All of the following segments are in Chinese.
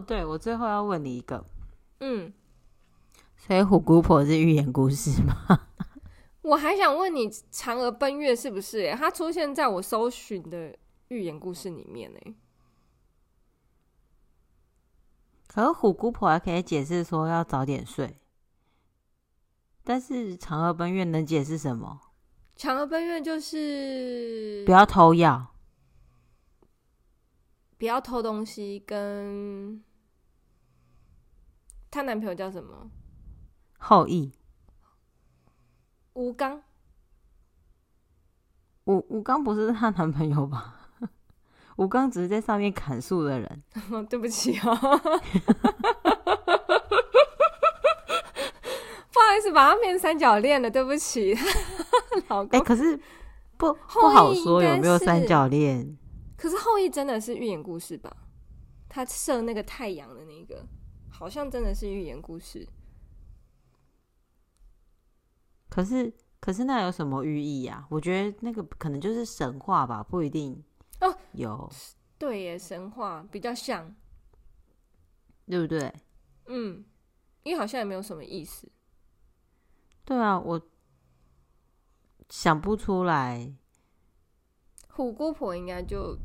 哦，对，我最后要问你一个，嗯，所以虎姑婆是寓言故事吗？我还想问你，嫦娥奔月是不是？哎，它出现在我搜寻的寓言故事里面呢。可是虎姑婆还可以解释说要早点睡，但是嫦娥奔月能解释什么？嫦娥奔月就是不要偷药，不要偷东西，跟她男朋友叫什么？后羿。吴刚。吴吴刚不是她男朋友吧？吴刚只是在上面砍树的人。对不起哦。不好意思，把他变三角恋了，对不起，老公。哎、欸，可是不不好说有没有三角恋。可是后羿真的是寓言故事吧？他射那个太阳的那个，好像真的是寓言故事。可是可是那有什么寓意呀？我觉得那个可能就是神话吧，不一定哦。有对耶，神话比较像，对不对？嗯，因为好像也没有什么意思。对啊，我想不出来。虎姑婆应该就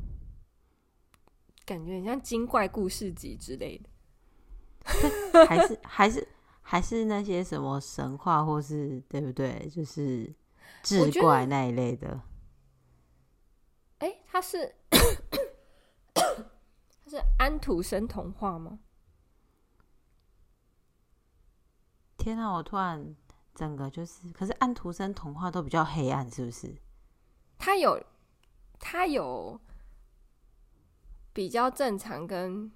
感觉很像精怪故事集之类的，还是还是还是那些什么神话，或是对不对？就是志怪那一类的。哎，他是他是安徒生童话吗？天啊，我突然。整个就是，可是安徒生童话都比较黑暗，是不是？他有，他有比较正常跟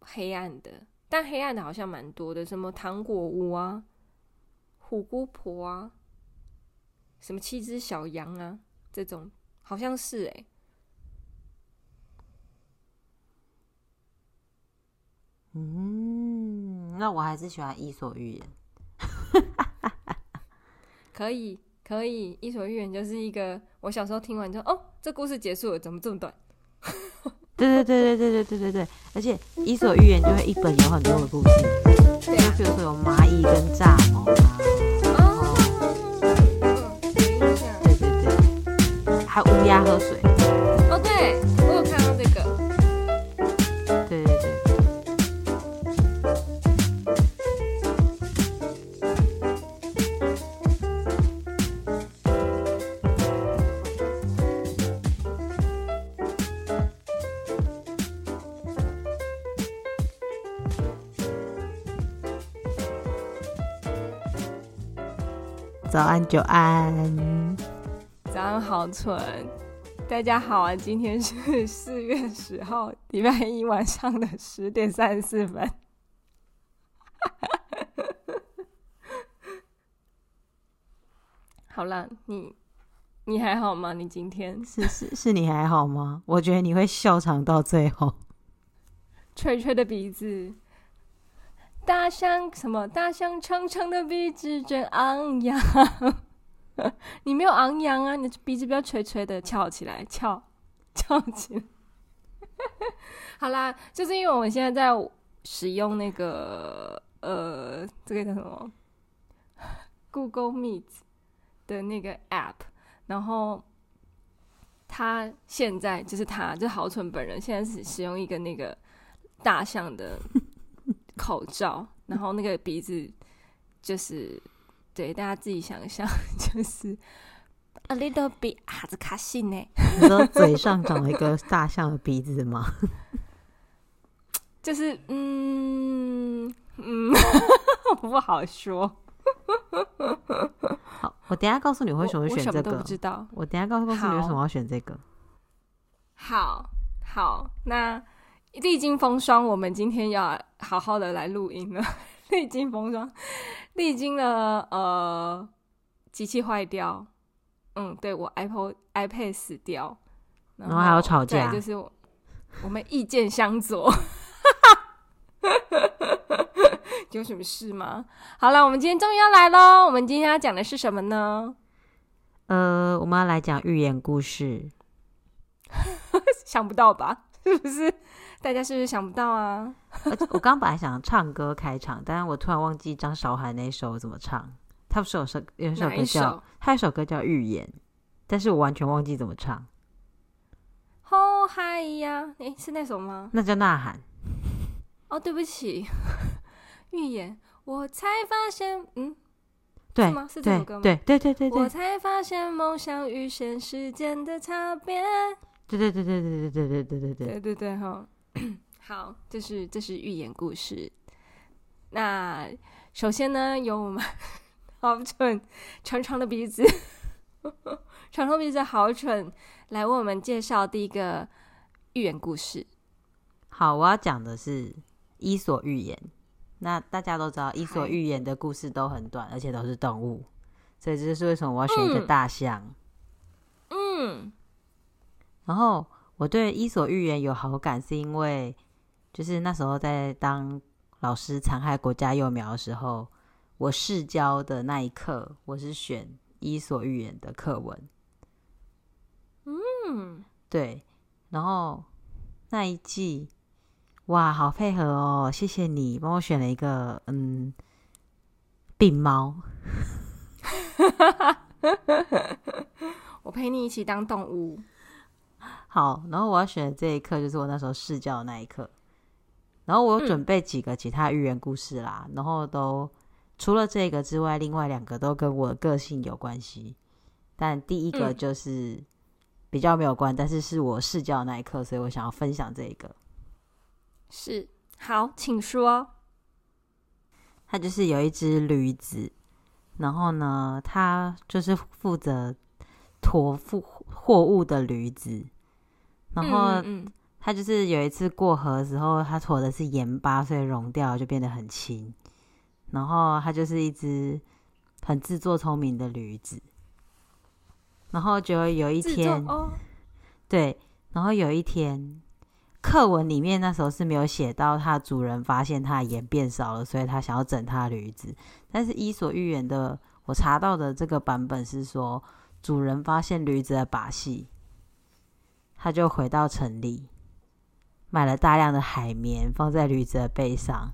黑暗的，但黑暗的好像蛮多的，什么糖果屋啊、虎姑婆啊、什么七只小羊啊，这种好像是哎、欸。嗯，那我还是喜欢《伊索寓言》。可以，可以，《伊索寓言》就是一个我小时候听完之后，哦，这故事结束了，怎么这么短？对对对对对对对对对，而且《伊索寓言》就会一本有很多的故事，对啊，比如说有蚂蚁跟蚱蜢啊，对对对，还有乌鸦喝水。早安，久安。早安，好蠢。大家好啊，今天是四月十号，礼拜一晚上的十点三十四分。好了，你你还好吗？你今天是是是你还好吗？我觉得你会笑场到最后。吹吹的鼻子。大象什么？大象长长的鼻子真昂扬。你没有昂扬啊，你的鼻子不要垂垂的，翘起来，翘，翘起来。好啦，就是因为我们现在在使用那个呃，这个叫什么？Google Meet 的那个 App，然后他现在就是他，就是豪纯本人，现在是使用一个那个大象的。口罩，然后那个鼻子就是，对，大家自己想象，就是 a little bit 哈兹卡西呢。你说嘴上长了一个大象的鼻子吗？就是，嗯嗯，不好说。好，我等一下告诉你为什么会选这个。不知道。我等一下告诉告诉你为什么要选这个。好好，那。历经风霜，我们今天要好好的来录音了。历经风霜，历经了呃，机器坏掉，嗯，对，我 Apple iPad 死掉，然后，还要吵架，就是我，我们意见相左，有什么事吗？好了，我们今天终于要来喽。我们今天要讲的是什么呢？呃，我们要来讲寓言故事，想不到吧？是不是？大家是不是想不到啊？我刚本来想唱歌开场，但是我突然忘记张韶涵那首怎么唱。他不是有首有首歌叫他有首歌叫《预言》，但是我完全忘记怎么唱。吼嗨呀，哎，是那首吗？那叫《呐喊》。哦，对不起，预言，我才发现，嗯，对是吗？是这首歌吗？对对对对对。我才发现梦想与现实间的差别。对对对对对对对对对对对对对对哈。好，这是这是寓言故事。那首先呢，有我们。好蠢，长长的鼻子，长长鼻子好蠢。来为我们介绍第一个寓言故事。好，我要讲的是《伊索寓言》。那大家都知道，《伊索寓言》的故事都很短，而且都是动物，所以这就是为什么我要选一个大象。嗯。然后我对《伊索寓言》有好感，是因为就是那时候在当老师残害国家幼苗的时候。我试教的那一刻，我是选《伊索寓言》的课文。嗯，对。然后那一季，哇，好配合哦！谢谢你帮我选了一个，嗯，病猫。我陪你一起当动物。好，然后我要选的这一课就是我那时候试教的那一课。然后我有准备几个其他寓言故事啦，嗯、然后都。除了这个之外，另外两个都跟我的个性有关系，但第一个就是比较没有关，嗯、但是是我试教的那一刻，所以我想要分享这个。是，好，请说。它就是有一只驴子，然后呢，它就是负责驮货货物的驴子，然后他就是有一次过河的时候，他驮的是盐巴，所以融掉就变得很轻。然后他就是一只很自作聪明的驴子，然后就有一天，哦、对，然后有一天，课文里面那时候是没有写到他主人发现他的盐变少了，所以他想要整他的驴子。但是《伊索寓言》的我查到的这个版本是说，主人发现驴子的把戏，他就回到城里，买了大量的海绵放在驴子的背上。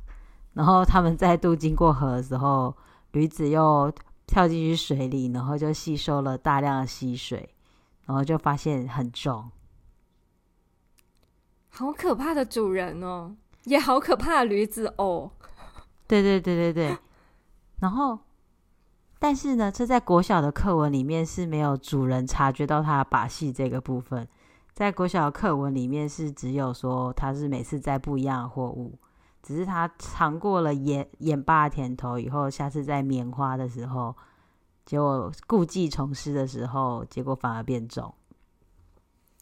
然后他们再度经过河的时候，驴子又跳进去水里，然后就吸收了大量的溪水，然后就发现很重。好可怕的主人哦，也好可怕的驴子哦。对对对对对。然后，但是呢，这在国小的课文里面是没有主人察觉到他的把戏这个部分，在国小的课文里面是只有说他是每次摘不一样的货物。只是他尝过了盐盐巴甜头以后，下次在棉花的时候，结果故技重施的时候，结果反而变重。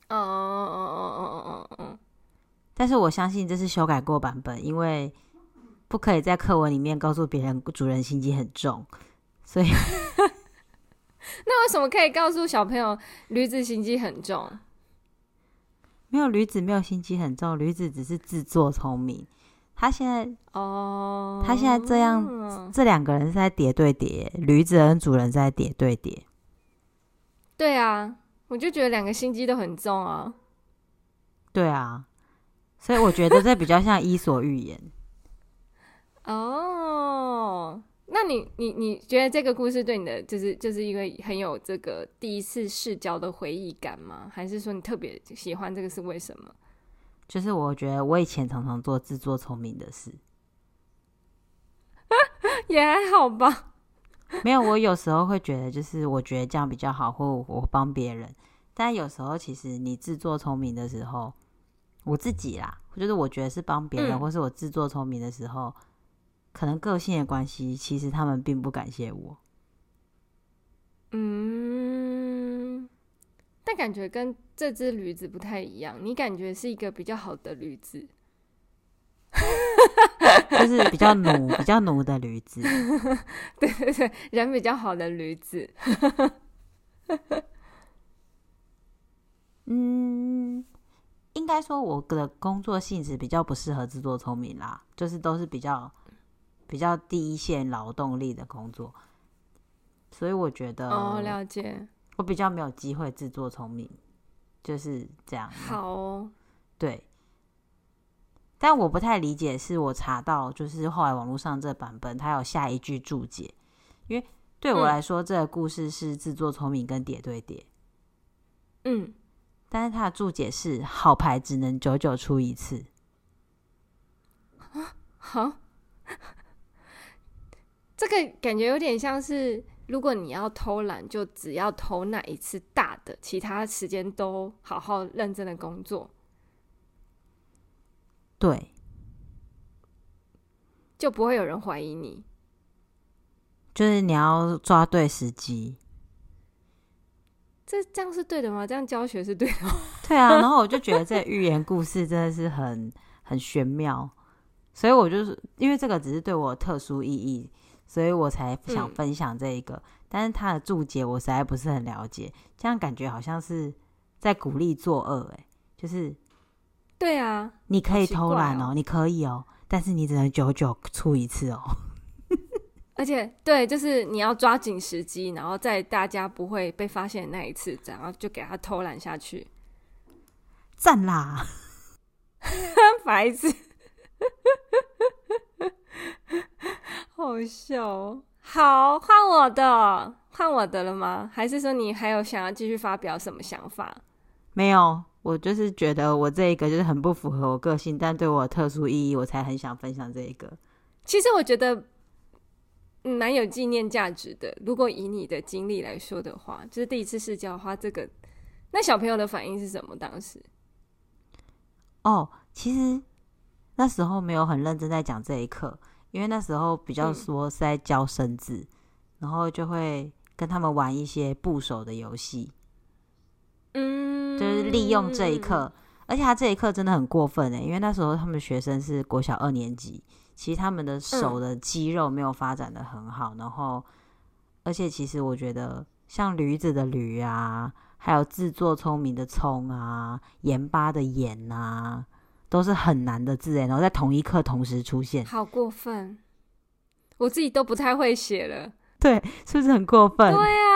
哦哦哦哦哦哦哦！但是我相信这是修改过版本，因为不可以在课文里面告诉别人主人心机很重，所以 那为什么可以告诉小朋友驴子心机很重？没有，驴子没有心机很重，驴子只是自作聪明。他现在哦，oh, 他现在这样，这两个人是在叠对叠，驴子跟主人在叠对叠。对啊，我就觉得两个心机都很重啊。对啊，所以我觉得这比较像伊索寓言。哦，oh, 那你你你觉得这个故事对你的就是就是一个很有这个第一次视角的回忆感吗？还是说你特别喜欢这个是为什么？就是我觉得我以前常常做自作聪明的事，也还好吧。没有，我有时候会觉得，就是我觉得这样比较好，或我帮别人。但有时候其实你自作聪明的时候，我自己啦，就是我觉得是帮别人，嗯、或是我自作聪明的时候，可能个性的关系，其实他们并不感谢我。嗯。但感觉跟这只驴子不太一样，你感觉是一个比较好的驴子，就是比较奴、比较奴的驴子。对对对，人比较好的驴子。嗯，应该说我的工作性质比较不适合自作聪明啦，就是都是比较比较第一线劳动力的工作，所以我觉得哦，了解。我比较没有机会自作聪明，就是这样。好哦，对。但我不太理解，是我查到就是后来网络上这版本，它有下一句注解，因为对我来说，这个故事是自作聪明跟叠对叠。嗯，但是它的注解是好牌只能久久出一次。啊，好，这个感觉有点像是，如果你要偷懒，就只要偷那一次大的，其他时间都好好认真的工作。对，就不会有人怀疑你。就是你要抓对时机。这这样是对的吗？这样教学是对的吗？对啊，然后我就觉得这寓言故事真的是很很玄妙，所以我就是因为这个只是对我特殊意义，所以我才想分享这一个。嗯、但是他的注解我实在不是很了解，这样感觉好像是在鼓励作恶，哎，就是。对啊，你可以偷懒哦，哦你可以哦，但是你只能久久出一次哦。而且，对，就是你要抓紧时机，然后在大家不会被发现的那一次，然后就给他偷懒下去，赞啦！白痴，好笑哦。好，换我的，换我的了吗？还是说你还有想要继续发表什么想法？没有。我就是觉得我这一个就是很不符合我个性，但对我特殊意义，我才很想分享这一个。其实我觉得蛮有纪念价值的。如果以你的经历来说的话，就是第一次试教的话，这个那小朋友的反应是什么？当时？哦，其实那时候没有很认真在讲这一课，因为那时候比较说是在教生字，嗯、然后就会跟他们玩一些部首的游戏。嗯，就是利用这一课，而且他这一课真的很过分哎，因为那时候他们学生是国小二年级，其实他们的手的肌肉没有发展的很好，然后，而且其实我觉得像驴子的驴啊，还有自作聪明的聪啊，盐巴的盐啊，都是很难的字哎，然后在同一刻同时出现，好过分，我自己都不太会写了，对，是不是很过分？对啊。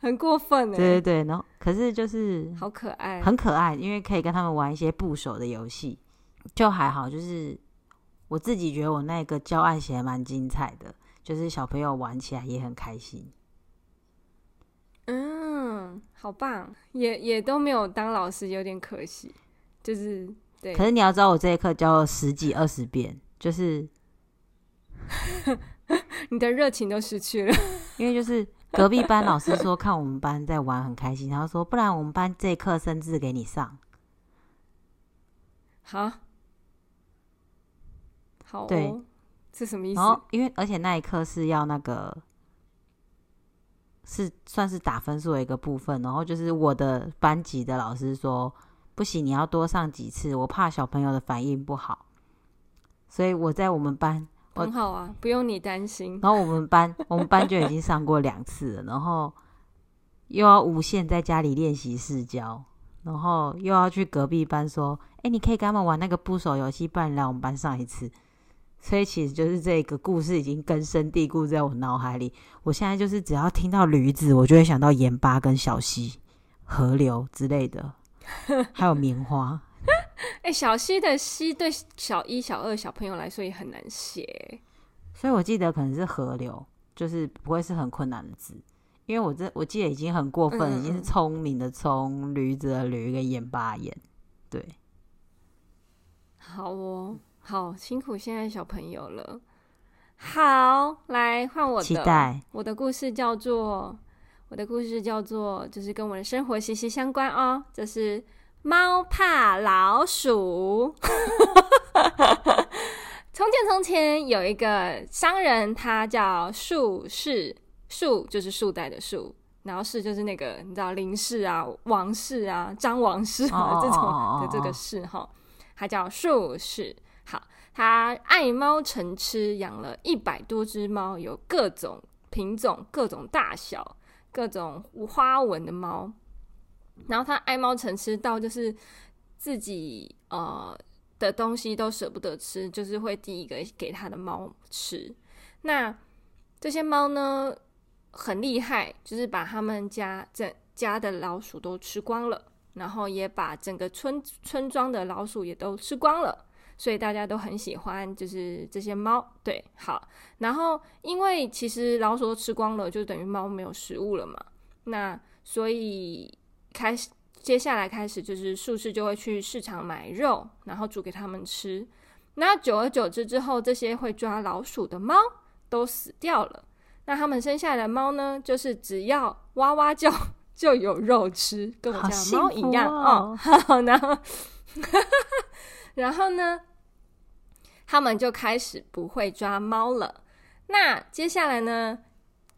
很过分哎！对对对，然后可是就是好可爱，很可爱，因为可以跟他们玩一些部首的游戏，就还好。就是我自己觉得我那个教案写的蛮精彩的，就是小朋友玩起来也很开心。嗯，好棒，也也都没有当老师，有点可惜。就是对，可是你要知道，我这一课教了十几二十遍，就是 你的热情都失去了，因为就是。隔壁班老师说看我们班在玩很开心，然后说不然我们班这一课生字给你上。好，好，对，是什么意思？然后因为而且那一课是要那个是算是打分数的一个部分，然后就是我的班级的老师说不行，你要多上几次，我怕小朋友的反应不好，所以我在我们班。很好啊，不用你担心。然后我们班，我们班就已经上过两次了，然后又要无限在家里练习试教，然后又要去隔壁班说：“哎，你可以跟他们玩那个部首游戏，不然你来我们班上一次。”所以其实就是这个故事已经根深蒂固在我脑海里。我现在就是只要听到驴子，我就会想到盐巴跟小溪、河流之类的，还有棉花。哎、欸，小溪的溪对小一、小二小朋友来说也很难写，所以我记得可能是河流，就是不会是很困难的字，因为我这我记得已经很过分，嗯、已经是聪明的聪、驴子的驴跟眼巴眼，对。好哦，好辛苦现在小朋友了。好，来换我的，期待。我的故事叫做，我的故事叫做，就是跟我的生活息息相关哦，这、就是。猫怕老鼠。从前，从前有一个商人，他叫树氏。树就是树袋的树，然后氏就是那个你知道林氏啊、王氏啊、张王氏啊 这种的这个氏哈，他叫树氏。好，他爱猫成痴，养了一百多只猫，有各种品种、各种大小、各种花纹的猫。然后他爱猫成痴到就是自己呃的东西都舍不得吃，就是会第一个给他的猫吃。那这些猫呢很厉害，就是把他们家这家的老鼠都吃光了。然后也把整个村村庄的老鼠也都吃光了。所以大家都很喜欢，就是这些猫。对，好。然后因为其实老鼠都吃光了，就等于猫没有食物了嘛。那所以开始接下来开始就是术士就会去市场买肉，然后煮给他们吃。那久而久之之后，这些会抓老鼠的猫都死掉了。那他们生下来的猫呢，就是只要哇哇叫就有肉吃，跟我家的猫一样哦。好，然后。然后呢，他们就开始不会抓猫了。那接下来呢，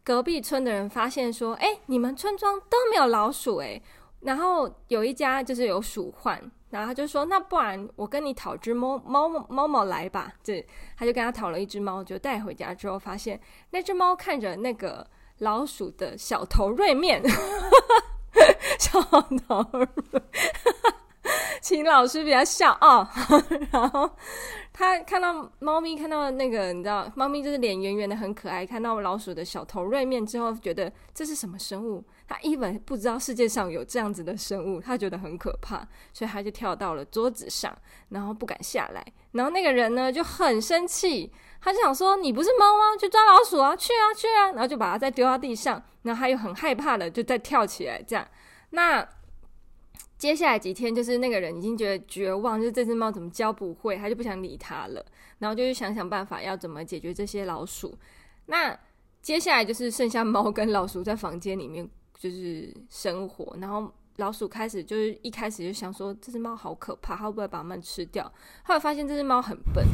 隔壁村的人发现说：“哎，你们村庄都没有老鼠哎。”然后有一家就是有鼠患，然后他就说：“那不然我跟你讨只猫猫猫猫来吧。”对，他就跟他讨了一只猫，就带回家之后，发现那只猫看着那个老鼠的小头锐面，小头。请老师比较笑哦，然后他看到猫咪，看到那个你知道，猫咪就是脸圆圆的很可爱。看到老鼠的小头锐面之后，觉得这是什么生物？他一本不知道世界上有这样子的生物，他觉得很可怕，所以他就跳到了桌子上，然后不敢下来。然后那个人呢就很生气，他就想说：“你不是猫吗？去抓老鼠啊，去啊去啊！”然后就把它再丢到地上，然后他又很害怕的就再跳起来，这样那。接下来几天，就是那个人已经觉得绝望，就是这只猫怎么教不会，他就不想理它了。然后就去想想办法，要怎么解决这些老鼠。那接下来就是剩下猫跟老鼠在房间里面就是生活。然后老鼠开始就是一开始就想说，这只猫好可怕，它会不会把它们吃掉？后来发现这只猫很笨，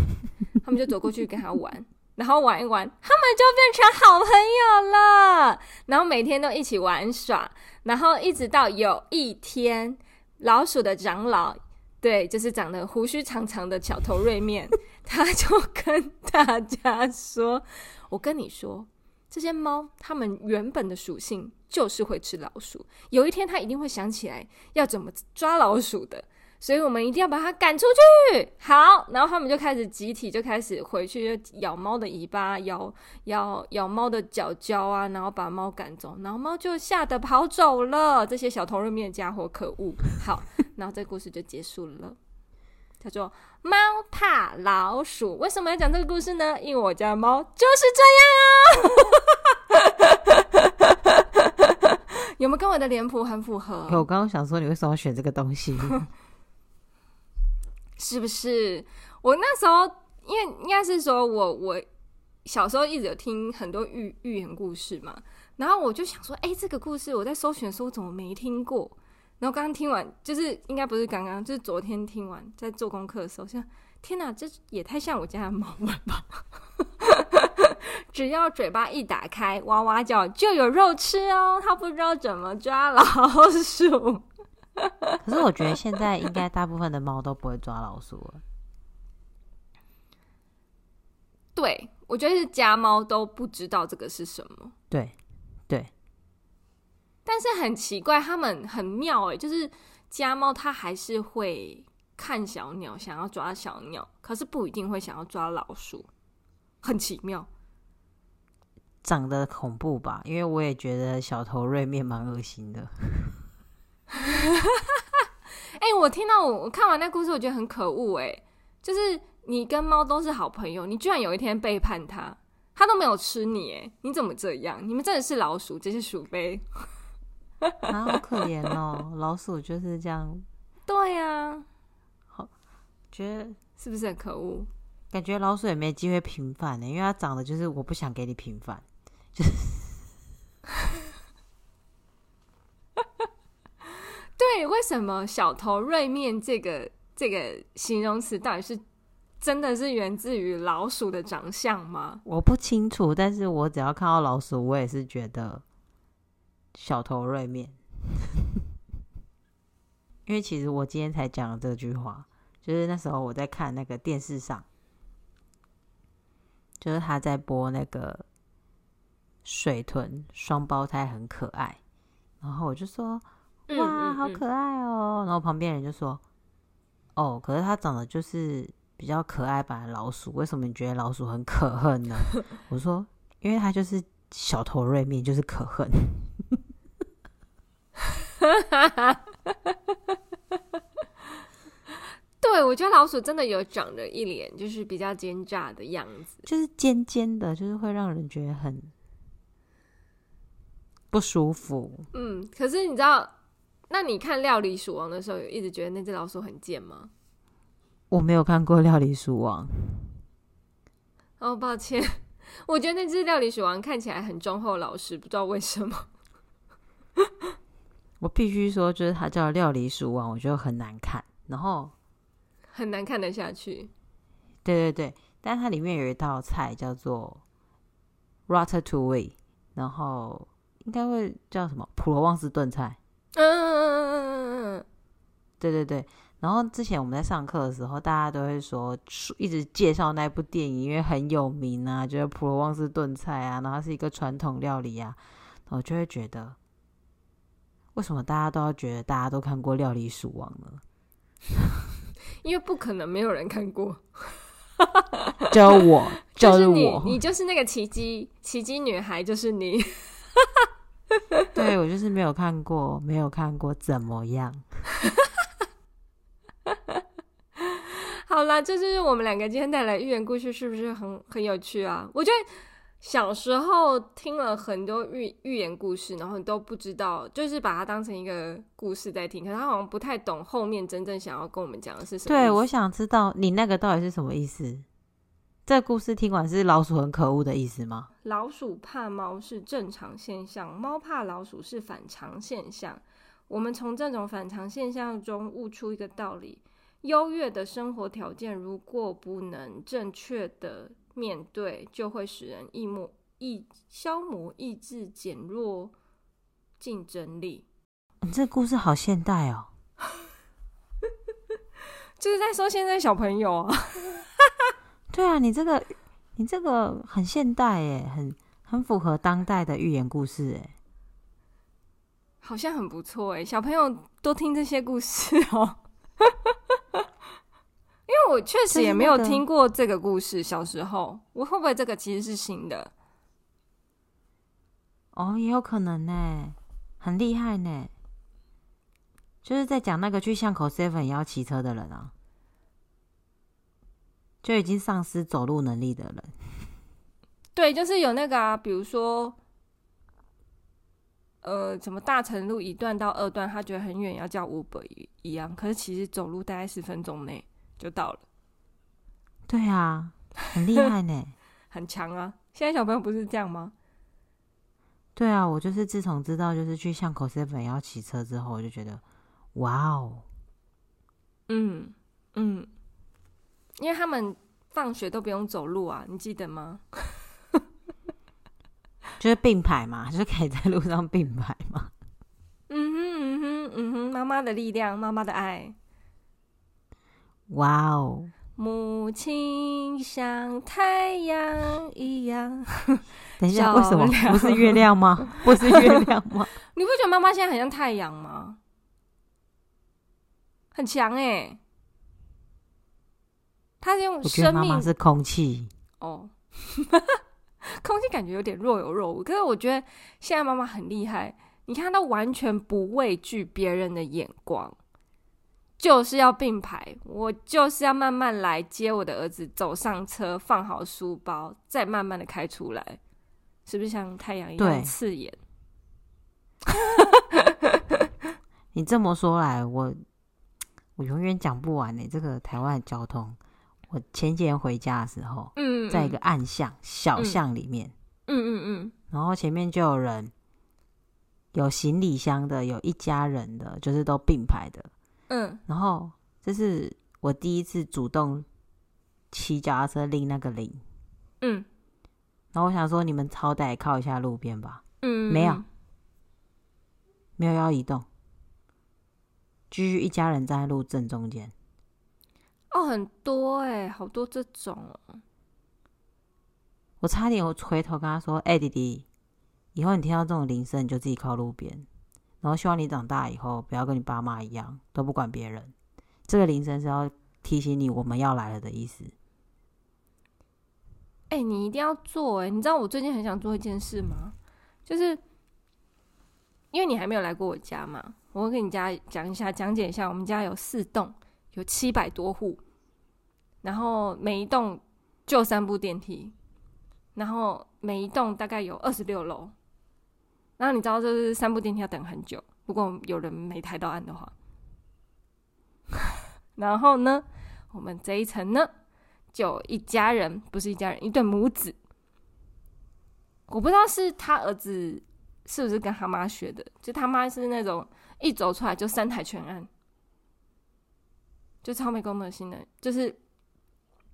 他们就走过去跟它玩，然后玩一玩，他们就变成好朋友了。然后每天都一起玩耍，然后一直到有一天。老鼠的长老，对，就是长得胡须长长的小头锐面，他就跟大家说：“我跟你说，这些猫它们原本的属性就是会吃老鼠，有一天它一定会想起来要怎么抓老鼠的。”所以我们一定要把它赶出去。好，然后他们就开始集体就开始回去就咬猫的尾巴，咬咬咬猫的脚脚啊，然后把猫赶走，然后猫就吓得跑走了。这些小头肉面的家伙，可恶！好，然后这个故事就结束了。叫做猫怕老鼠。为什么要讲这个故事呢？因为我家猫就是这样啊。有没有跟我的脸谱很符合？我刚刚想说，你为什么要选这个东西？是不是？我那时候，因为应该是说我我小时候一直有听很多寓寓言故事嘛，然后我就想说，哎、这个故事我在搜寻的时候怎么没听过？然后刚刚听完，就是应该不是刚刚，就是昨天听完，在做功课的时候，想，天哪，这也太像我家的猫了吧！只要嘴巴一打开，哇哇叫，就有肉吃哦。他不知道怎么抓老鼠。可是我觉得现在应该大部分的猫都不会抓老鼠了。对，我觉得是家猫都不知道这个是什么。对，对。但是很奇怪，他们很妙哎，就是家猫它还是会看小鸟，想要抓小鸟，可是不一定会想要抓老鼠，很奇妙。长得恐怖吧？因为我也觉得小头锐面蛮恶心的。哎、欸，我听到我我看完那故事，我觉得很可恶哎，就是你跟猫都是好朋友，你居然有一天背叛它，它都没有吃你哎，你怎么这样？你们真的是老鼠，这些鼠辈，啊，好可怜哦，老鼠就是这样。对呀、啊，好，觉得是不是很可恶？感觉老鼠也没机会平反呢，因为它长得就是我不想给你平反，就是。对，为什么小头锐面这个这个形容词到底是真的是源自于老鼠的长相吗？我不清楚，但是我只要看到老鼠，我也是觉得小头锐面。因为其实我今天才讲了这句话，就是那时候我在看那个电视上，就是他在播那个水豚双胞胎很可爱，然后我就说。哇，好可爱哦、喔！然后旁边人就说：“哦，可是它长得就是比较可爱版的老鼠，为什么你觉得老鼠很可恨呢？” 我说：“因为它就是小头锐面，就是可恨 对。”我觉得老鼠真的有长得一脸就是比较奸诈的样子，就是尖尖的，就是会让人觉得很不舒服。嗯，可是你知道，那你看《料理鼠王》的时候，有一直觉得那只老鼠很贱吗？我没有看过《料理鼠王》。哦，抱歉，我觉得那只料理鼠王看起来很忠厚老实，不知道为什么。我必须说，就是它叫《料理鼠王》，我觉得很难看，然后很难看得下去。对对对，但它里面有一道菜叫做 Ratatouille，然后应该会叫什么普罗旺斯炖菜。嗯嗯嗯嗯嗯嗯，对对对。然后之前我们在上课的时候，大家都会说，一直介绍那部电影，因为很有名啊，就是普罗旺斯炖菜啊，然后它是一个传统料理啊，我就会觉得。为什么大家都要觉得大家都看过《料理鼠王》呢？因为不可能没有人看过，就我，就是你，你就是那个奇迹奇迹女孩，就是你。对，我就是没有看过，没有看过，怎么样？好啦，这就是我们两个今天带来寓言故事，是不是很很有趣啊？我觉得。小时候听了很多寓寓言故事，然后你都不知道，就是把它当成一个故事在听，可是他好像不太懂后面真正想要跟我们讲的是什么。对，我想知道你那个到底是什么意思？这故事听完是老鼠很可恶的意思吗？老鼠怕猫是正常现象，猫怕老鼠是反常现象。我们从这种反常现象中悟出一个道理：优越的生活条件如果不能正确的。面对就会使人意磨意消磨意志，减弱竞争力。你这故事好现代哦，就是在说现在小朋友啊。对啊，你这个你这个很现代耶，很很符合当代的寓言故事哎，好像很不错哎，小朋友多听这些故事哦。因为我确实也没有听过这个故事，小时候我会不会这个其实是新的？哦，也有可能呢，很厉害呢。就是在讲那个去巷口 seven 也要骑车的人啊，就已经丧失走路能力的人。对，就是有那个啊，比如说，呃，什么大成路一段到二段，他觉得很远，要叫 Uber 一样，可是其实走路大概十分钟内。就到了，对啊，很厉害呢，很强啊！现在小朋友不是这样吗？对啊，我就是自从知道就是去巷口 seven 要骑车之后，我就觉得哇哦，嗯嗯，因为他们放学都不用走路啊，你记得吗？就是并排嘛，就是可以在路上并排嘛。嗯哼嗯哼嗯哼，妈妈的力量，妈妈的爱。哇哦！母亲像太阳一样。等一下，为什么不是月亮吗？不是月亮吗？你不觉得妈妈现在很像太阳吗？很强哎、欸！他是用生命，妈妈是空气哦。空气感觉有点若有若无，可是我觉得现在妈妈很厉害。你看，她完全不畏惧别人的眼光。就是要并排，我就是要慢慢来接我的儿子，走上车，放好书包，再慢慢的开出来，是不是像太阳一样刺眼？你这么说来，我我永远讲不完呢。这个台湾的交通，我前几天回家的时候，嗯，嗯，在一个暗巷小巷里面，嗯嗯嗯，然后前面就有人，有行李箱的，有一家人的，就是都并排的。嗯，然后这是我第一次主动骑脚踏车拎那个铃，嗯，然后我想说，你们好歹靠一下路边吧，嗯，没有，没有要移动，继续一家人站在路正中间。哦，很多哎，好多这种哦，我差点我回头跟他说，哎，弟弟，以后你听到这种铃声，你就自己靠路边。然后希望你长大以后不要跟你爸妈一样，都不管别人。这个铃声是要提醒你我们要来了的意思。哎、欸，你一定要做哎！你知道我最近很想做一件事吗？就是因为你还没有来过我家嘛，我会跟你家讲一下，讲解一下。我们家有四栋有七百多户，然后每一栋就三部电梯，然后每一栋大概有二十六楼。然后你知道，就是三部电梯要等很久，如果有人没抬到岸的话。然后呢，我们这一层呢，就一家人，不是一家人，一对母子。我不知道是他儿子是不是跟他妈学的，就他妈是那种一走出来就三台全按，就超没公德心的，就是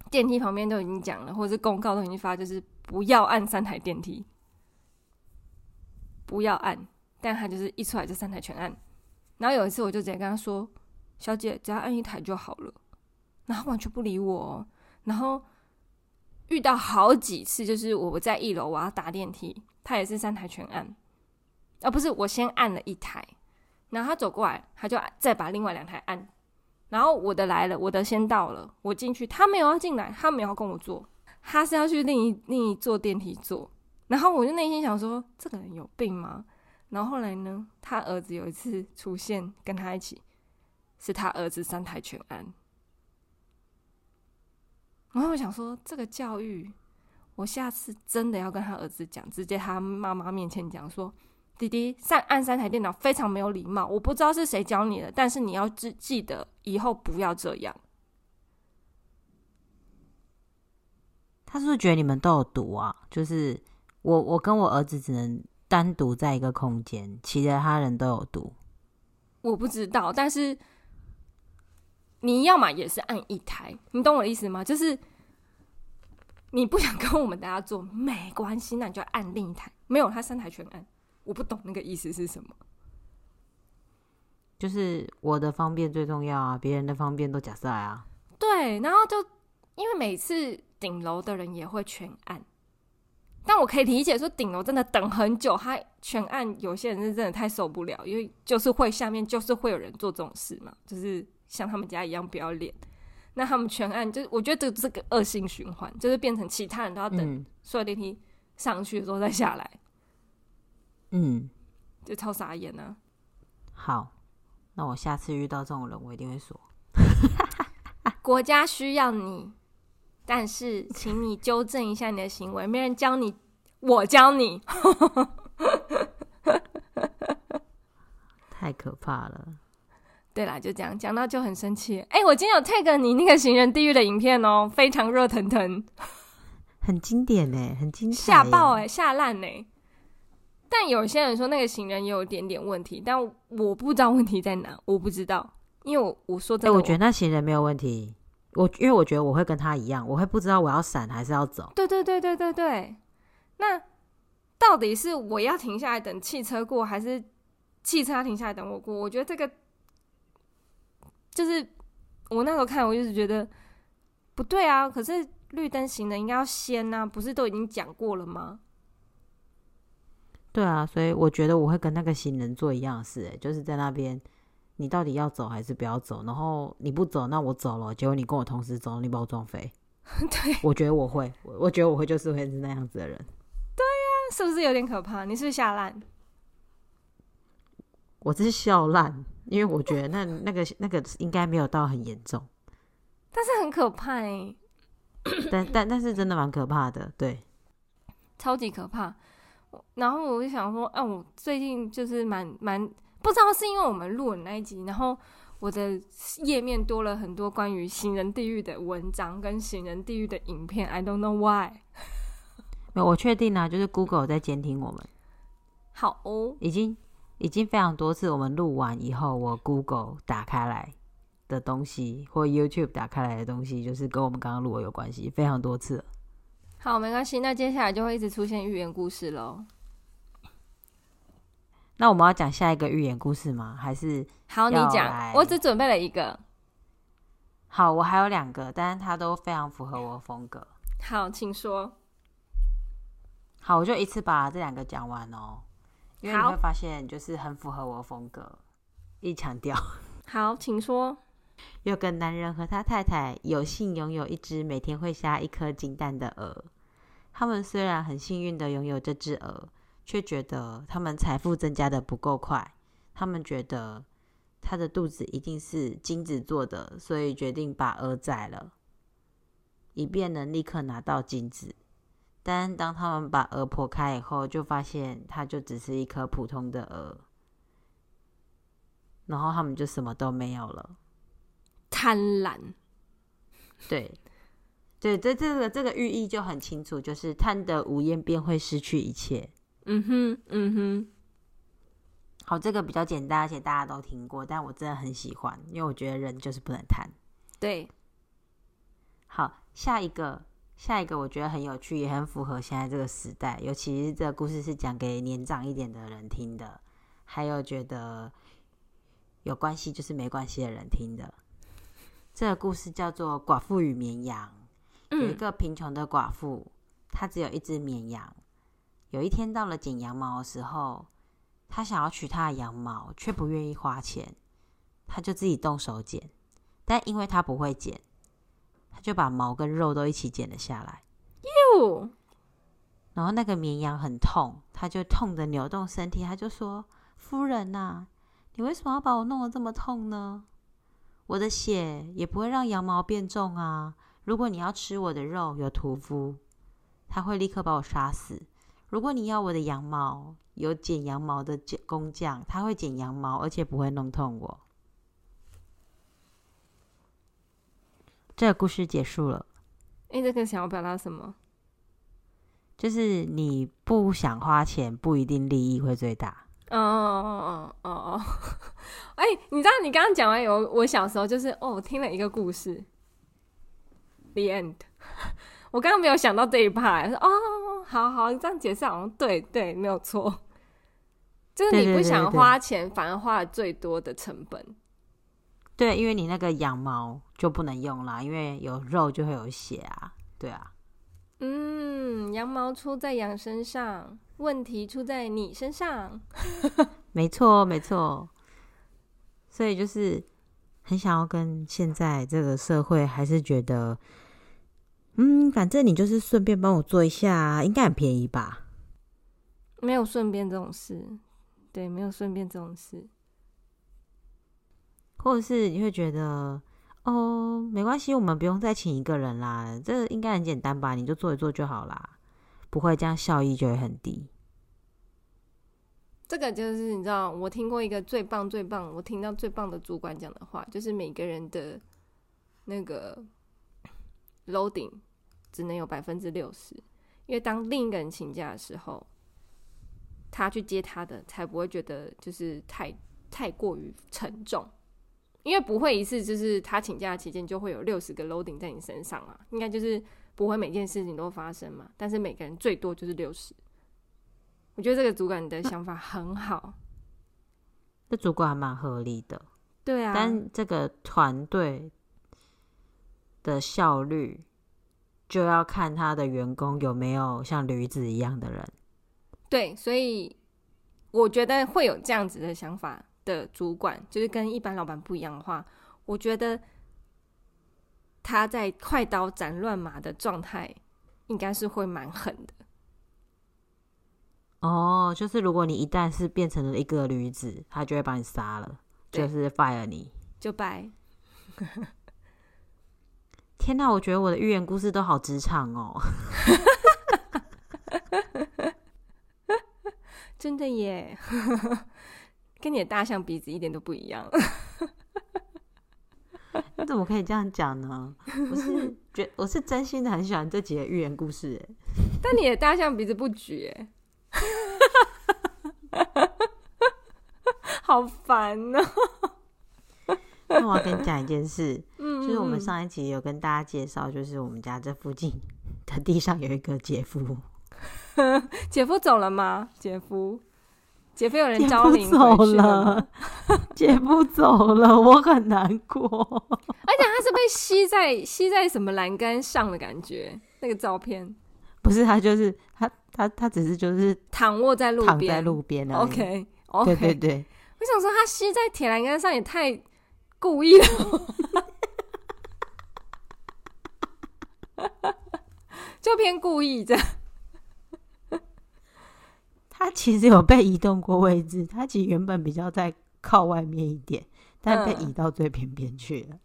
电梯旁边都已经讲了，或者是公告都已经发，就是不要按三台电梯，不要按，但他就是一出来就三台全按。然后有一次我就直接跟他说。小姐，只要按一台就好了，然后完全不理我哦。然后遇到好几次，就是我在一楼，我要打电梯，他也是三台全按，而不是我先按了一台，然后他走过来，他就再把另外两台按。然后我的来了，我的先到了，我进去，他没有要进来，他没有要跟我坐，他是要去另一另一座电梯坐。然后我就内心想说，这个人有病吗？然后后来呢，他儿子有一次出现，跟他一起。是他儿子三台全安，然后我想说，这个教育，我下次真的要跟他儿子讲，直接他妈妈面前讲说，弟弟上按三台电脑非常没有礼貌，我不知道是谁教你的，但是你要记记得以后不要这样。他是不是觉得你们都有毒啊？就是我我跟我儿子只能单独在一个空间，其他人都有毒。我不知道，但是。你要嘛也是按一台，你懂我的意思吗？就是你不想跟我们大家做，没关系，那你就按另一台。没有，他三台全按，我不懂那个意思是什么。就是我的方便最重要啊，别人的方便都假设啊。对，然后就因为每次顶楼的人也会全按，但我可以理解说顶楼真的等很久，他全按，有些人是真的太受不了，因为就是会下面就是会有人做这种事嘛，就是。像他们家一样不要脸，那他们全按，就是我觉得这这个恶性循环，就是变成其他人都要等所有电梯上去的时候再下来，嗯，就超傻眼呢、啊。好，那我下次遇到这种人，我一定会说，国家需要你，但是请你纠正一下你的行为，没人教你，我教你，太可怕了。对啦，就这样讲到就很生气。哎，我今天有 tag 你那个行人地狱的影片哦，非常热腾腾，很经典呢，很精彩，吓爆哎，吓烂呢。但有些人说那个行人也有点点问题，但我不知道问题在哪，我不知道，因为我我说真的，我觉得那行人没有问题。我因为我觉得我会跟他一样，我会不知道我要闪还是要走。对对对对对对。那到底是我要停下来等汽车过，还是汽车要停下来等我过？我觉得这个。就是我那时候看，我就是觉得不对啊。可是绿灯行人应该要先啊，不是都已经讲过了吗？对啊，所以我觉得我会跟那个行人做一样的事，哎，就是在那边，你到底要走还是不要走？然后你不走，那我走了，结果你跟我同时走，你把我撞飞。对，我觉得我会，我觉得我会就是会是那样子的人。对呀，是不是有点可怕？你是不是吓烂？我这是笑烂。因为我觉得那那个那个应该没有到很严重，但是很可怕哎，但但但是真的蛮可怕的，对，超级可怕。然后我就想说，哎、啊，我最近就是蛮蛮不知道是因为我们录了那一集，然后我的页面多了很多关于行人地狱的文章跟行人地狱的影片，I don't know why。没有，我确定啊，就是 Google 在监听我们。好哦，已经。已经非常多次，我们录完以后，我 Google 打开来的东西，或 YouTube 打开来的东西，就是跟我们刚刚录的有关系，非常多次。好，没关系，那接下来就会一直出现寓言故事喽。那我们要讲下一个寓言故事吗？还是好，你讲，我只准备了一个。好，我还有两个，但是它都非常符合我的风格。好，请说。好，我就一次把这两个讲完哦。因为你会发现，就是很符合我的风格，一强调。好，请说。有个男人和他太太有幸拥有一只每天会下一颗金蛋的鹅。他们虽然很幸运的拥有这只鹅，却觉得他们财富增加的不够快。他们觉得他的肚子一定是金子做的，所以决定把鹅宰了，以便能立刻拿到金子。但当他们把鹅剖开以后，就发现它就只是一颗普通的鹅，然后他们就什么都没有了。贪婪，对，对，这这个这个寓意就很清楚，就是贪得无厌便会失去一切。嗯哼，嗯哼。好，这个比较简单，而且大家都听过，但我真的很喜欢，因为我觉得人就是不能贪。对，好，下一个，下一个，我觉得很有趣，也很符合现在这个时代，尤其是这个故事是讲给年长一点的人听的，还有觉得有关系就是没关系的人听的。这个故事叫做《寡妇与绵羊》。有一个贫穷的寡妇，她只有一只绵羊。有一天到了剪羊毛的时候。她想要取他的羊毛，却不愿意花钱，她就自己动手剪。但因为她不会剪，她就把毛跟肉都一起剪了下来。哟！然后那个绵羊很痛，他就痛的扭动身体。他就说：“夫人呐，你为什么要把我弄得这么痛呢？我的血也不会让羊毛变重啊。如果你要吃我的肉，有屠夫，他会立刻把我杀死。如果你要我的羊毛，有剪羊毛的工匠，他会剪羊毛，而且不会弄痛我。这个故事结束了。哎，这个想要表达什么？就是你不想花钱，不一定利益会最大。哦哦哦哦哦哦！哎，你知道你刚刚讲完有我小时候就是哦，我听了一个故事。The end。我刚刚没有想到这一 part，说哦，好好，你这样解释好像对对，没有错。就是你不想花钱，反而花了最多的成本。对，因为你那个羊毛就不能用啦，因为有肉就会有血啊，对啊。嗯，羊毛出在羊身上，问题出在你身上。没错，没错。所以就是很想要跟现在这个社会，还是觉得，嗯，反正你就是顺便帮我做一下，应该很便宜吧？没有顺便这种事。对，没有顺便这种事，或者是你会觉得哦，没关系，我们不用再请一个人啦，这应该很简单吧？你就做一做就好啦，不会这样效益就会很低。这个就是你知道，我听过一个最棒最棒，我听到最棒的主管讲的话，就是每个人的那个 loading 只能有百分之六十，因为当另一个人请假的时候。他去接他的，才不会觉得就是太太过于沉重，因为不会一次就是他请假期间就会有六十个 loading 在你身上啊，应该就是不会每件事情都发生嘛。但是每个人最多就是六十，我觉得这个主管的想法很好，这主管还蛮合理的，对啊。但这个团队的效率就要看他的员工有没有像驴子一样的人。对，所以我觉得会有这样子的想法的主管，就是跟一般老板不一样的话，我觉得他在快刀斩乱麻的状态，应该是会蛮狠的。哦，就是如果你一旦是变成了一个驴子，他就会把你杀了，就是 fire 你，就拜。天哪，我觉得我的寓言故事都好职场哦。真的耶，跟你的大象鼻子一点都不一样。你怎么可以这样讲呢？我是觉，我是真心的很喜欢这几个寓言故事。但你的大象鼻子不举，好烦哦。那我要跟你讲一件事，嗯，就是我们上一集有跟大家介绍，就是我们家这附近的地上有一个姐夫。姐夫走了吗？姐夫，姐夫有人招领走了。姐夫走了，我很难过。而且他是被吸在吸在什么栏杆上的感觉。那个照片不是他，就是他，他他只是就是躺卧在路边，躺在路边。OK，对对对。我想说，他吸在铁栏杆上也太故意了，就偏故意这样。他其实有被移动过位置，他其实原本比较在靠外面一点，但被移到最边边去了。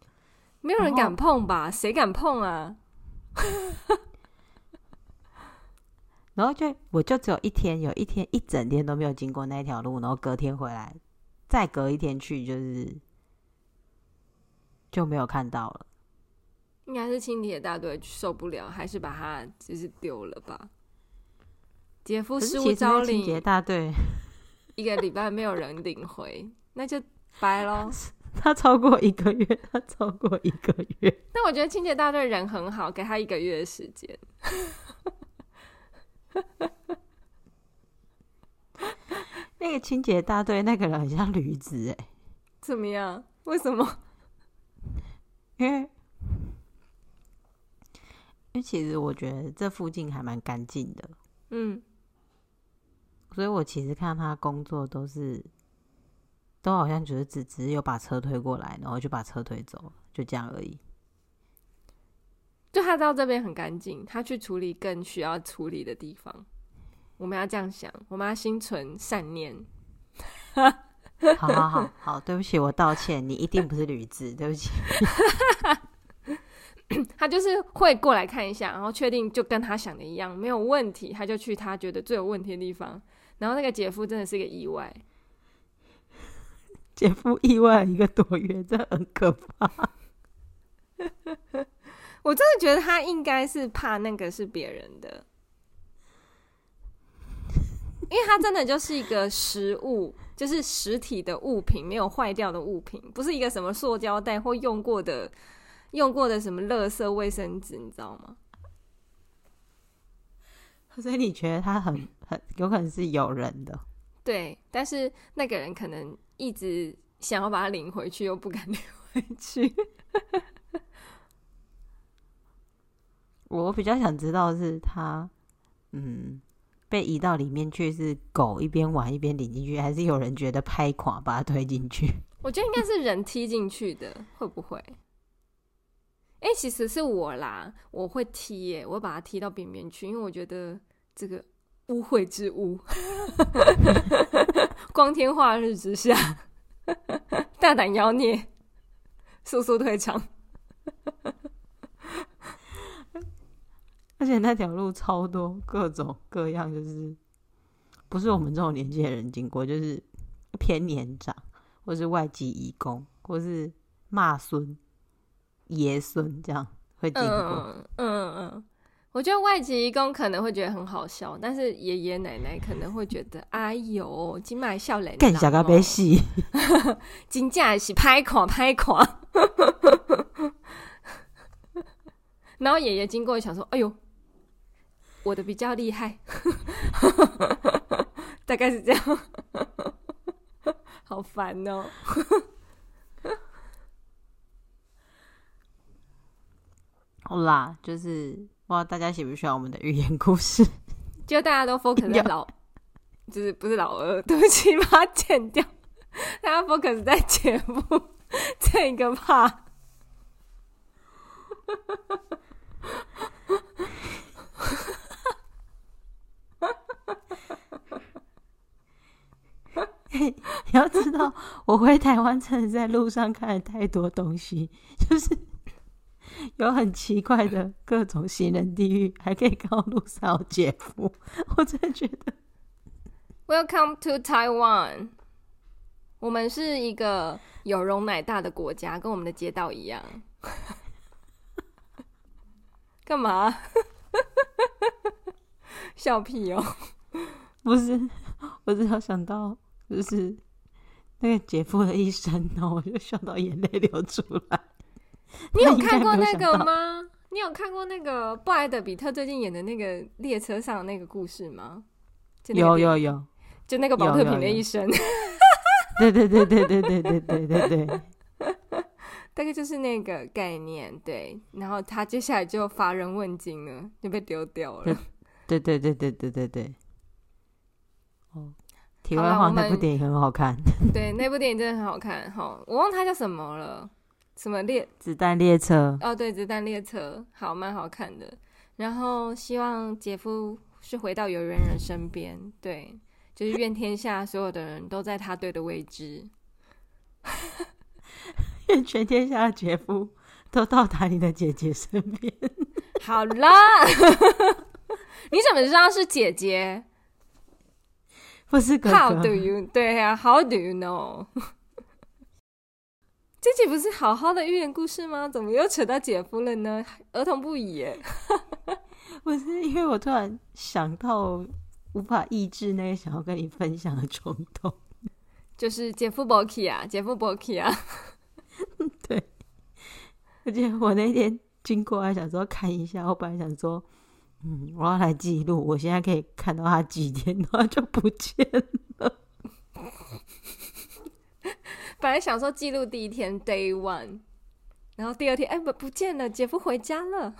没有人敢碰吧？谁敢碰啊？然后就我就只有一天，有一天一整天都没有经过那条路，然后隔天回来，再隔一天去，就是就没有看到了。应该是清洁大队受不了，还是把它就是丢了吧？姐夫失物招领，清洁大队一个礼拜没有人领回，那就掰喽。他超过一个月，他超过一个月。那我觉得清洁大队人很好，给他一个月的时间。那个清洁大队那个人很像驴子哎，怎么样？为什么？因为因为其实我觉得这附近还蛮干净的，嗯，所以我其实看他工作都是都好像觉得只只有把车推过来，然后就把车推走，就这样而已。就他知道这边很干净，他去处理更需要处理的地方。我们要这样想，我们要心存善念。好好好好，对不起，我道歉。你一定不是驴子，对不起。他就是会过来看一下，然后确定就跟他想的一样，没有问题，他就去他觉得最有问题的地方。然后那个姐夫真的是一个意外，姐夫意外一个多月，这很可怕。我真的觉得他应该是怕那个是别人的，因为他真的就是一个实物，就是实体的物品，没有坏掉的物品，不是一个什么塑胶袋或用过的、用过的什么垃圾卫生纸，你知道吗？所以你觉得他很很有可能是有人的？对，但是那个人可能一直想要把他领回去，又不敢领回去。我比较想知道是他，嗯，被移到里面去是狗一边玩一边领进去，还是有人觉得拍垮把它推进去？我觉得应该是人踢进去的，会不会？哎、欸，其实是我啦，我会踢耶，我会把它踢到边边去，因为我觉得这个污秽之物，光天化日之下，大胆妖孽，速速退场。而且那条路超多各种各样，就是不是我们这种年纪的人经过，就是偏年长，或是外籍义工，或是骂孙、爷孙这样会经过。嗯嗯嗯，我觉得外籍义工可能会觉得很好笑，但是爷爷奶奶可能会觉得，哎呦，今麦笑脸更小个别戏，金价是拍垮拍垮。然后爷爷经过，想说，哎呦。我的比较厉害，大概是这样，好烦哦。好啦，就是不知道大家喜不喜欢我们的寓言故事，就大家都 focus 在老，就是不是老二，对不起，把它剪掉。大家 focus 在节目这个怕。你要知道，我回台湾真的在路上看了太多东西，就是有很奇怪的各种行人地狱，还可以看到路上有姐夫，我真的觉得。Welcome to Taiwan，我们是一个有容乃大的国家，跟我们的街道一样。干嘛？笑屁哦！不是，我只要想到。就是那个姐夫的一生，然后我就笑到眼泪流出来。你有看过那个吗？你有看过那个布莱德比特最近演的那个列车上的那个故事吗？有有有，就那个保特瓶的一生。对对对对对对对对对对，大概就是那个概念。对，然后他接下来就乏人问津了，就被丢掉了。对对对对对对对。哦。题外话，那部电影很好看。对，那部电影真的很好看。好，我忘它叫什么了，什么列子弹列车？哦，对，子弹列车，好，蛮好看的。然后希望姐夫是回到有缘人身边，对，就是愿天下所有的人都在他对的位置。愿全天下的姐夫都到达你的姐姐身边。好啦，你怎么知道是姐姐？不是哥哥？How do you？对呀、啊，How do you know？这集不是好好的寓言故事吗？怎么又扯到姐夫了呢？儿童不宜耶。不是因为我突然想到，无法抑制那个想要跟你分享的冲动，就是姐夫博奇啊，姐夫博奇啊。对，而且我那天经过还想说看一下，我本来想说，嗯，我要来记录，我现在可以看到他几天，然后就不见了。本来想说记录第一天 day one，然后第二天哎不不见了，姐夫回家了。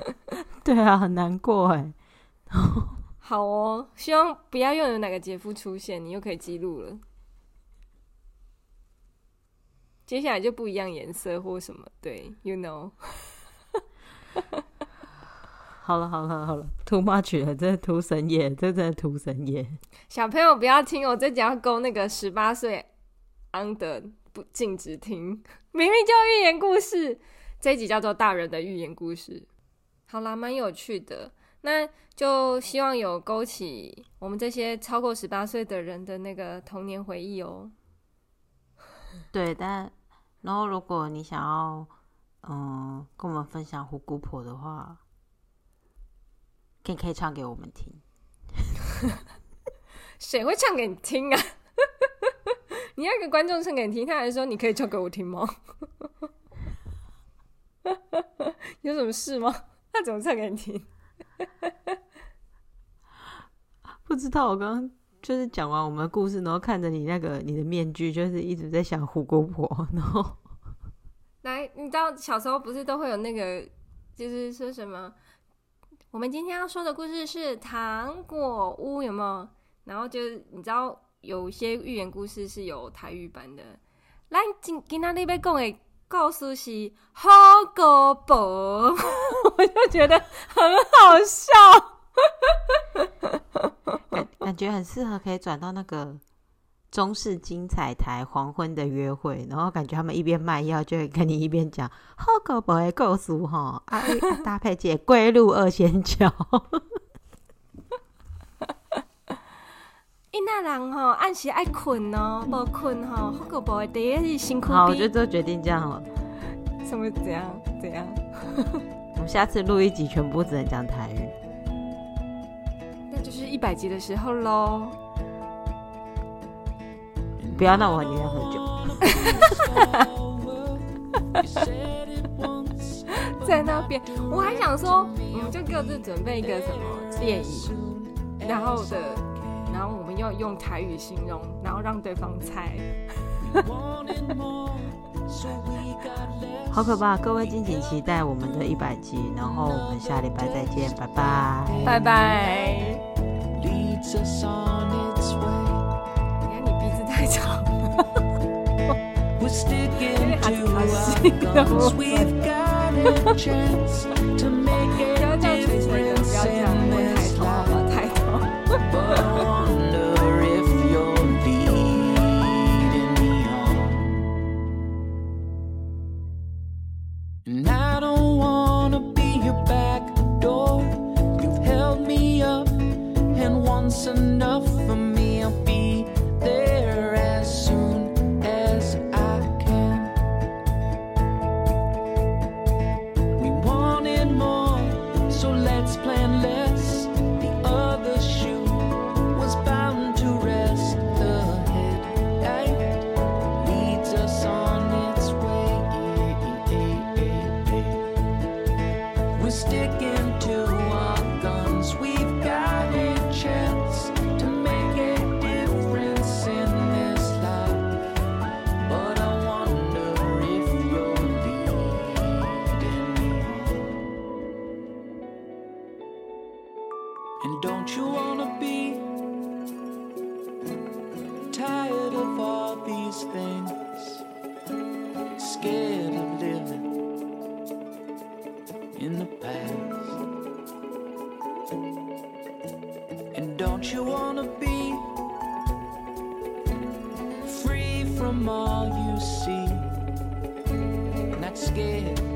对啊，很难过哎。好哦，希望不要又有哪个姐夫出现，你又可以记录了。接下来就不一样颜色或什么，对，you know。好了好了好了，too much 了，这是图神夜，这真的图神夜。小朋友不要听我这集要勾那个十八岁。安的不禁止听，明明就寓言故事，这一集叫做大人的寓言故事。好啦，蛮有趣的，那就希望有勾起我们这些超过十八岁的人的那个童年回忆哦。对，但然后如果你想要嗯跟我们分享虎姑婆的话，可以可以唱给我们听。谁会唱给你听啊？你要给观众唱给你听，他还说你可以唱给我听吗？有什么事吗？他怎么唱给你听？不知道。我刚刚就是讲完我们的故事，然后看着你那个你的面具，就是一直在想胡姑婆。然后来，你知道小时候不是都会有那个，就是说什么？我们今天要说的故事是糖果屋，有没有？然后就是你知道。有些寓言故事是有台语版的。咱今今天你要讲的告诉是虎姑婆，我就觉得很好笑，感感觉很适合可以转到那个中式精彩台黄昏的约会，然后感觉他们一边卖药就会跟你一边讲好狗不会告诉哈，啊 搭配姐龟鹿二仙桥。囡仔人吼，按时爱困哦，无困吼，虎姑婆第一是辛苦。好，我就做决定这样了。什么？怎样？怎样？我们下次录一集，全部只能讲台语。那就是一百集的时候喽。不要闹我，你在喝酒。在那边，我还想说，我们就各自准备一个什么电影，然后的。然后我们要用台语形容，然后让对方猜。好可怕！各位敬请期待我们的一百集，然后我们下礼拜再见，拜拜，拜拜。太长 了，哈哈哈斯哈 And don't you wanna be tired of all these things? Scared of living in the past. And don't you wanna be free from all you see? Not scared.